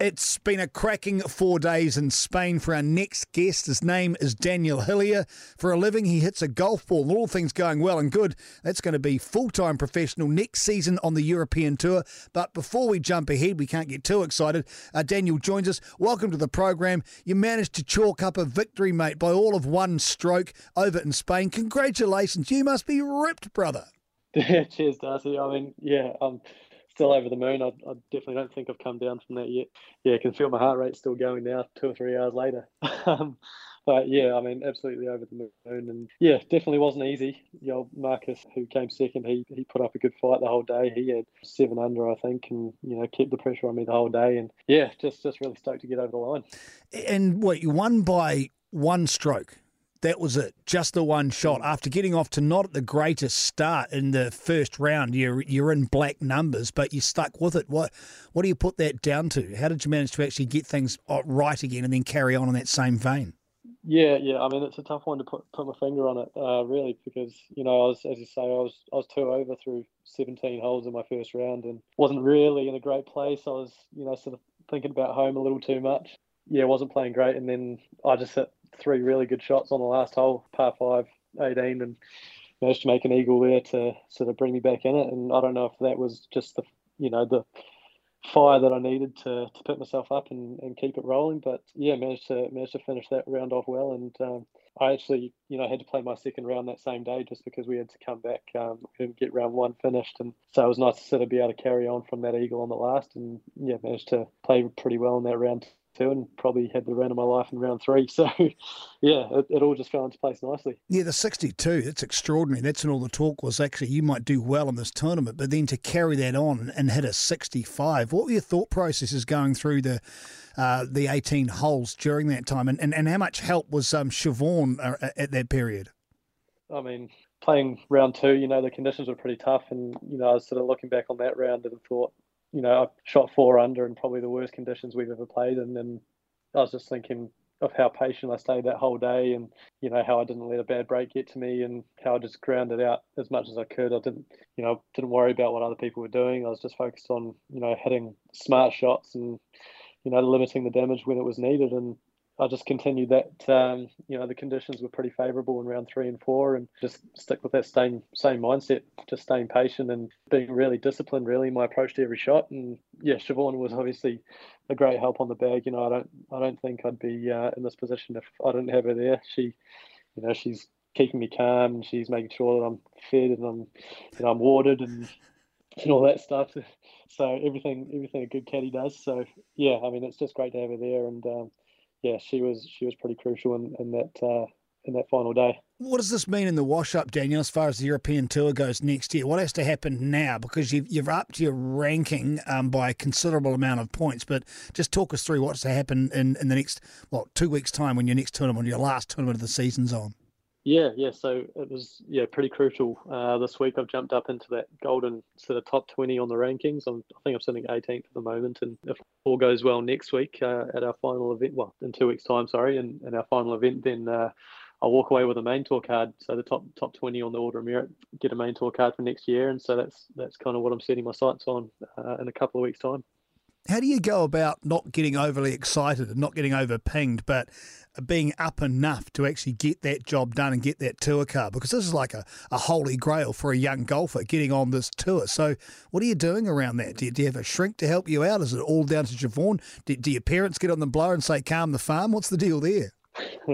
It's been a cracking four days in Spain for our next guest. His name is Daniel Hillier. For a living, he hits a golf ball, and all things going well and good. That's going to be full time professional next season on the European Tour. But before we jump ahead, we can't get too excited. Uh, Daniel joins us. Welcome to the program. You managed to chalk up a victory, mate, by all of one stroke over in Spain. Congratulations. You must be ripped, brother. Cheers, Darcy. I mean, yeah, um, still over the moon. I, I, definitely don't think I've come down from that yet. Yeah, I can feel my heart rate still going now, two or three hours later. um, but yeah, I mean, absolutely over the moon, and yeah, definitely wasn't easy. The old Marcus, who came second, he he put up a good fight the whole day. He had seven under, I think, and you know kept the pressure on me the whole day, and yeah, just just really stoked to get over the line. And what you won by one stroke that was it, just the one shot. After getting off to not the greatest start in the first round, you're you're in black numbers, but you stuck with it. What what do you put that down to? How did you manage to actually get things uh, right again and then carry on in that same vein? Yeah, yeah. I mean, it's a tough one to put put my finger on it, uh, really, because you know, I was as you say, I was I was two over through 17 holes in my first round, and wasn't really in a great place. I was, you know, sort of thinking about home a little too much. Yeah, wasn't playing great, and then I just hit three really good shots on the last hole, par five, 18, and managed to make an eagle there to sort of bring me back in it. And I don't know if that was just the, you know, the fire that I needed to, to pick myself up and, and keep it rolling. But yeah, managed to managed to finish that round off well. And um, I actually, you know, had to play my second round that same day just because we had to come back. Um, get round one finished, and so it was nice to sort of be able to carry on from that eagle on the last. And yeah, managed to play pretty well in that round two and probably had the round of my life in round three. So, yeah, it, it, all just fell into place nicely. Yeah, the 62, that's extraordinary. That's when all the talk was actually you might do well in this tournament, but then to carry that on and hit a 65, what were your thought processes going through the uh, the 18 holes during that time? And, and, and how much help was um, Siobhan uh, at that period? I mean, playing round two, you know, the conditions were pretty tough. And, you know, I was sort of looking back on that round and thought, you know, I shot four under in probably the worst conditions we've ever played. And then I was just thinking of how patient I stayed that whole day and, you know, how I didn't let a bad break get to me and how I just grounded out as much as I could. I didn't, you know, didn't worry about what other people were doing. I was just focused on, you know, hitting smart shots and, you know, limiting the damage when it was needed. And I just continued that. Um, you know, the conditions were pretty favourable in round three and four, and just stick with that same same mindset, just staying patient and being really disciplined. Really, my approach to every shot. And yeah, Siobhan was obviously a great help on the bag. You know, I don't I don't think I'd be uh, in this position if I didn't have her there. She, you know, she's keeping me calm and she's making sure that I'm fed and I'm know I'm watered and and all that stuff. So everything everything a good caddy does. So yeah, I mean it's just great to have her there and. Um, yeah, she was she was pretty crucial in, in that uh, in that final day. What does this mean in the wash up, Daniel, as far as the European Tour goes next year? What has to happen now? Because you've, you've upped your ranking um, by a considerable amount of points, but just talk us through what's to happen in, in the next, what, two weeks' time when your next tournament, your last tournament of the season's on. Yeah, yeah. So it was yeah pretty crucial. Uh, this week I've jumped up into that golden sort of top twenty on the rankings. I'm, i think I'm sitting 18th at the moment, and if all goes well next week uh, at our final event, well in two weeks' time, sorry, and, our final event, then uh, I'll walk away with a main tour card. So the top top 20 on the order of merit get a main tour card for next year, and so that's that's kind of what I'm setting my sights on uh, in a couple of weeks' time how do you go about not getting overly excited and not getting over pinged, but being up enough to actually get that job done and get that tour card? Because this is like a, a holy grail for a young golfer getting on this tour. So, what are you doing around that? Do you, do you have a shrink to help you out? Is it all down to Siobhan? Do, do your parents get on the blower and say, calm the farm? What's the deal there?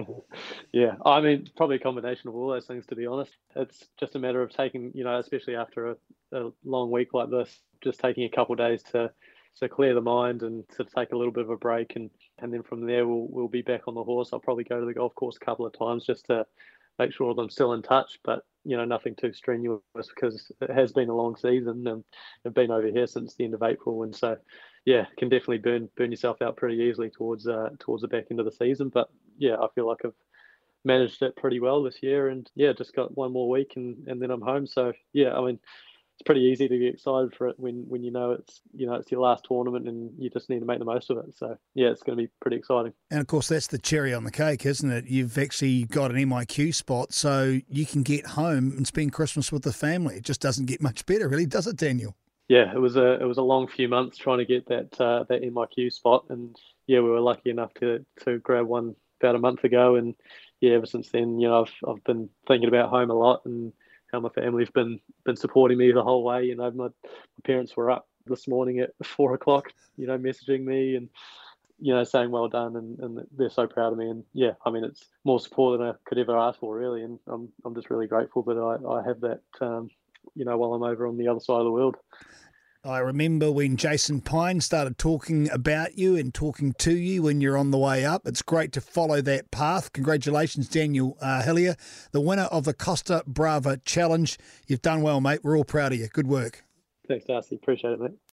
yeah, I mean, probably a combination of all those things, to be honest. It's just a matter of taking, you know, especially after a, a long week like this, just taking a couple days to so clear the mind and to take a little bit of a break and and then from there we'll we'll be back on the horse. I'll probably go to the golf course a couple of times just to make sure that I'm still in touch, but you know nothing too strenuous because it has been a long season and I've been over here since the end of April, and so yeah, can definitely burn burn yourself out pretty easily towards uh, towards the back end of the season. But yeah, I feel like I've managed it pretty well this year, and yeah, just got one more week and and then I'm home. So yeah, I mean it's pretty easy to be excited for it when when you know it's you know it's your last tournament and you just need to make the most of it. So yeah, it's going to be pretty exciting. And of course, that's the cherry on the cake, isn't it? You've actually got an MIQ spot, so you can get home and spend Christmas with the family. It just doesn't get much better, really, does it, Daniel? yeah, it was a it was a long few months trying to get that uh, that MIQ spot, and yeah, we were lucky enough to to grab one about a month ago, and yeah, ever since then, you know, I've I've been thinking about home a lot and how my family's been been supporting me the whole way. You know, my, my parents were up this morning at four o'clock, you know, messaging me and you know saying well done, and, and they're so proud of me. And yeah, I mean, it's more support than I could ever ask for, really. And I'm I'm just really grateful that I I have that. Um, you know, while I'm over on the other side of the world. I remember when Jason Pine started talking about you and talking to you when you're on the way up. It's great to follow that path. Congratulations, Daniel uh, Hillier, the winner of the Costa Brava Challenge. You've done well, mate. We're all proud of you. Good work. Thanks, Darcy. Appreciate it, mate.